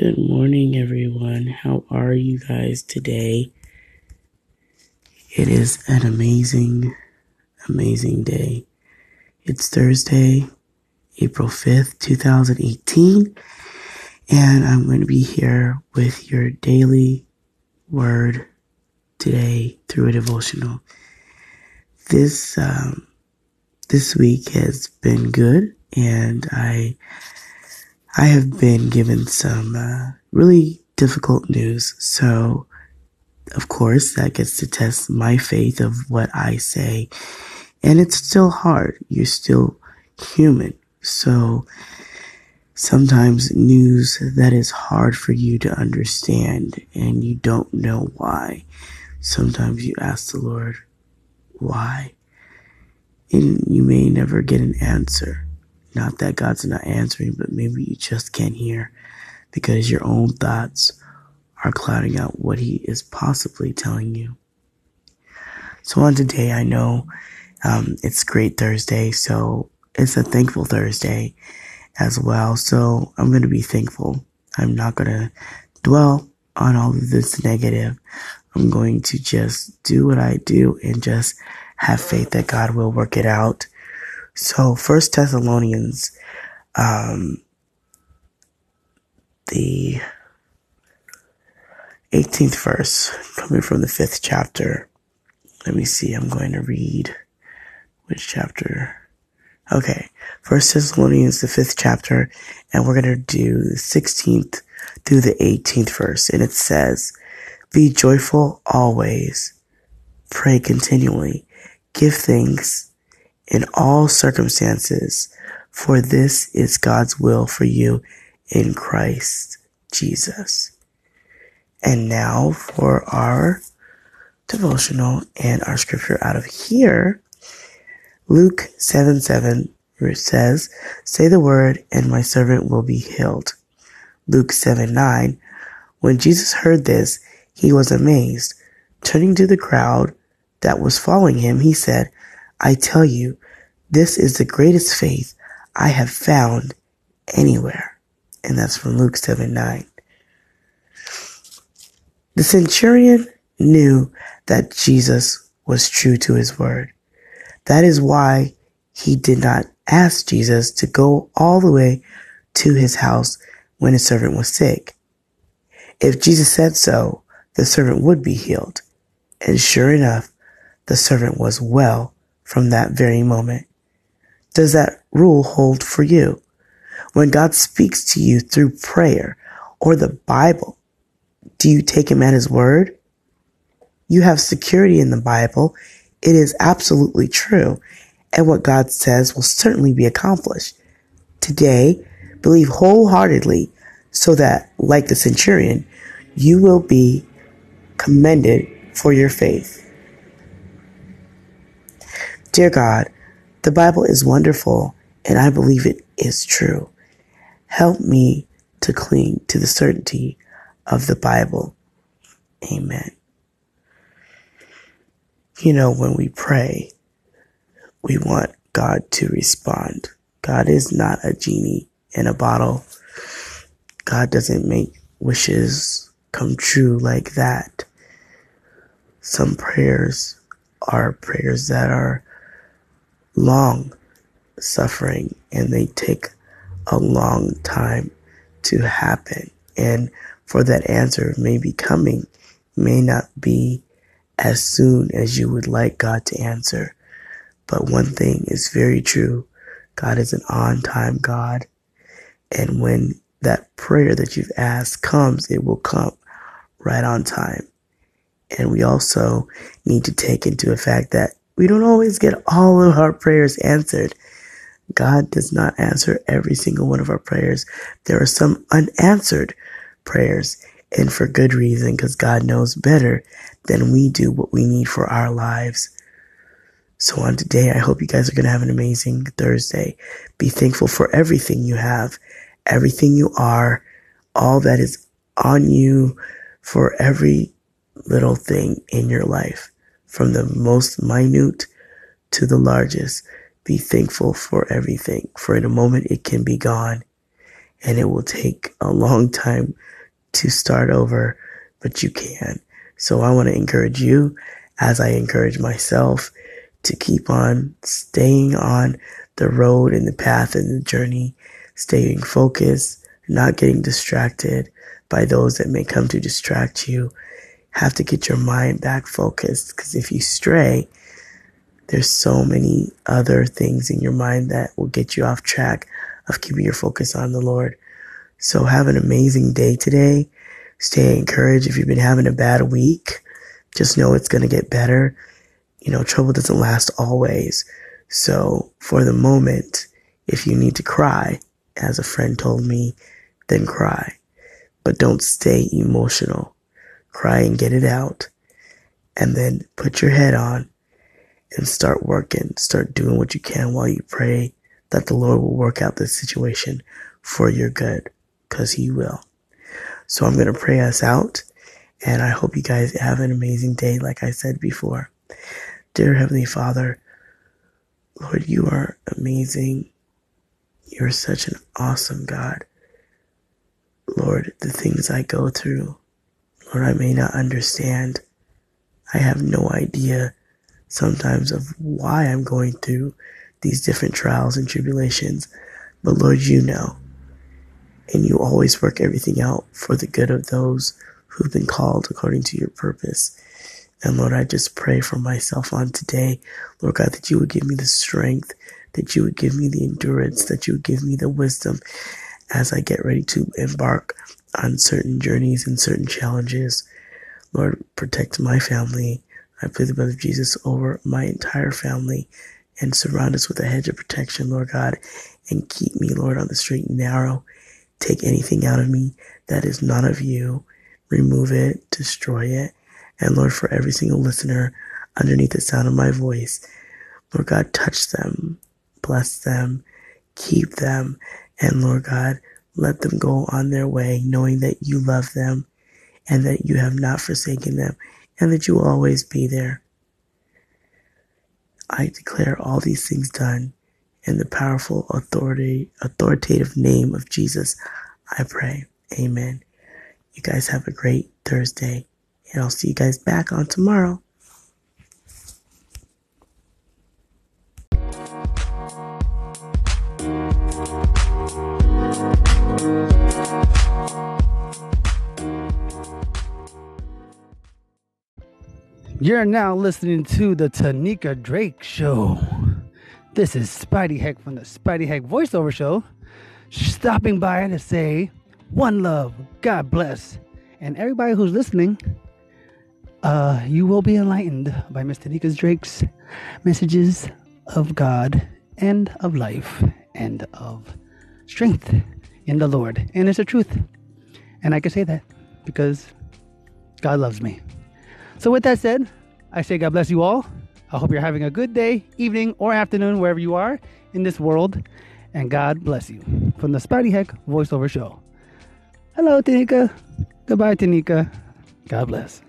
Good morning, everyone. How are you guys today? It is an amazing, amazing day. It's Thursday, April 5th, 2018, and I'm going to be here with your daily word today through a devotional. This, um, this week has been good and I I have been given some uh, really difficult news. So, of course, that gets to test my faith of what I say. And it's still hard. You're still human. So, sometimes news that is hard for you to understand and you don't know why. Sometimes you ask the Lord, why? And you may never get an answer. Not that God's not answering, but maybe you just can't hear because your own thoughts are clouding out what He is possibly telling you. So on today, I know um, it's Great Thursday, so it's a thankful Thursday as well. So I'm going to be thankful. I'm not going to dwell on all of this negative. I'm going to just do what I do and just have faith that God will work it out so First Thessalonians, um, the 18th verse, coming from the fifth chapter. Let me see. I'm going to read which chapter. Okay, First Thessalonians, the fifth chapter, and we're going to do the 16th through the 18th verse, and it says, "Be joyful always, pray continually, give thanks." In all circumstances, for this is God's will for you in Christ Jesus. And now for our devotional and our scripture out of here. Luke 7 7 says, Say the word, and my servant will be healed. Luke 7 9. When Jesus heard this, he was amazed. Turning to the crowd that was following him, he said, I tell you, this is the greatest faith I have found anywhere. And that's from Luke 7 9. The centurion knew that Jesus was true to his word. That is why he did not ask Jesus to go all the way to his house when his servant was sick. If Jesus said so, the servant would be healed. And sure enough, the servant was well from that very moment. Does that rule hold for you? When God speaks to you through prayer or the Bible, do you take him at his word? You have security in the Bible. It is absolutely true. And what God says will certainly be accomplished. Today, believe wholeheartedly so that, like the centurion, you will be commended for your faith. Dear God, the Bible is wonderful and I believe it is true. Help me to cling to the certainty of the Bible. Amen. You know, when we pray, we want God to respond. God is not a genie in a bottle. God doesn't make wishes come true like that. Some prayers are prayers that are long suffering and they take a long time to happen. And for that answer may be coming, may not be as soon as you would like God to answer. But one thing is very true. God is an on time God. And when that prayer that you've asked comes, it will come right on time. And we also need to take into effect that we don't always get all of our prayers answered. God does not answer every single one of our prayers. There are some unanswered prayers and for good reason because God knows better than we do what we need for our lives. So on today, I hope you guys are going to have an amazing Thursday. Be thankful for everything you have, everything you are, all that is on you for every little thing in your life from the most minute to the largest. Be thankful for everything, for in a moment it can be gone. and it will take a long time to start over, but you can. So I want to encourage you as I encourage myself to keep on staying on the road and the path and the journey, staying focused, not getting distracted by those that may come to distract you. Have to get your mind back focused because if you stray, there's so many other things in your mind that will get you off track of keeping your focus on the Lord. So have an amazing day today. Stay encouraged. If you've been having a bad week, just know it's going to get better. You know, trouble doesn't last always. So for the moment, if you need to cry, as a friend told me, then cry. But don't stay emotional. Cry and get it out. And then put your head on and start working. Start doing what you can while you pray that the Lord will work out this situation for your good, because He will. So I'm going to pray us out, and I hope you guys have an amazing day, like I said before. Dear Heavenly Father, Lord, you are amazing. You're such an awesome God. Lord, the things I go through, Lord, I may not understand. I have no idea sometimes of why I'm going through these different trials and tribulations. But Lord, you know. And you always work everything out for the good of those who've been called according to your purpose. And Lord, I just pray for myself on today, Lord God, that you would give me the strength, that you would give me the endurance, that you would give me the wisdom as I get ready to embark on certain journeys and certain challenges. Lord, protect my family. I plead the blood of Jesus over my entire family and surround us with a hedge of protection, Lord God, and keep me, Lord, on the straight and narrow. Take anything out of me that is not of you. Remove it, destroy it. And Lord, for every single listener underneath the sound of my voice, Lord God, touch them, bless them, keep them, and Lord God, let them go on their way knowing that you love them and that you have not forsaken them and that you will always be there. I declare all these things done in the powerful authority, authoritative name of Jesus. I pray. Amen. You guys have a great Thursday and I'll see you guys back on tomorrow. You're now listening to the Tanika Drake Show. This is Spidey Heck from the Spidey Heck Voiceover Show, stopping by to say, One love, God bless. And everybody who's listening, uh, you will be enlightened by Miss Tanika Drake's messages of God and of life and of strength in the Lord. And it's a truth. And I can say that because God loves me. So, with that said, I say God bless you all. I hope you're having a good day, evening, or afternoon, wherever you are in this world. And God bless you. From the Spidey Heck voiceover show. Hello, Tanika. Goodbye, Tanika. God bless.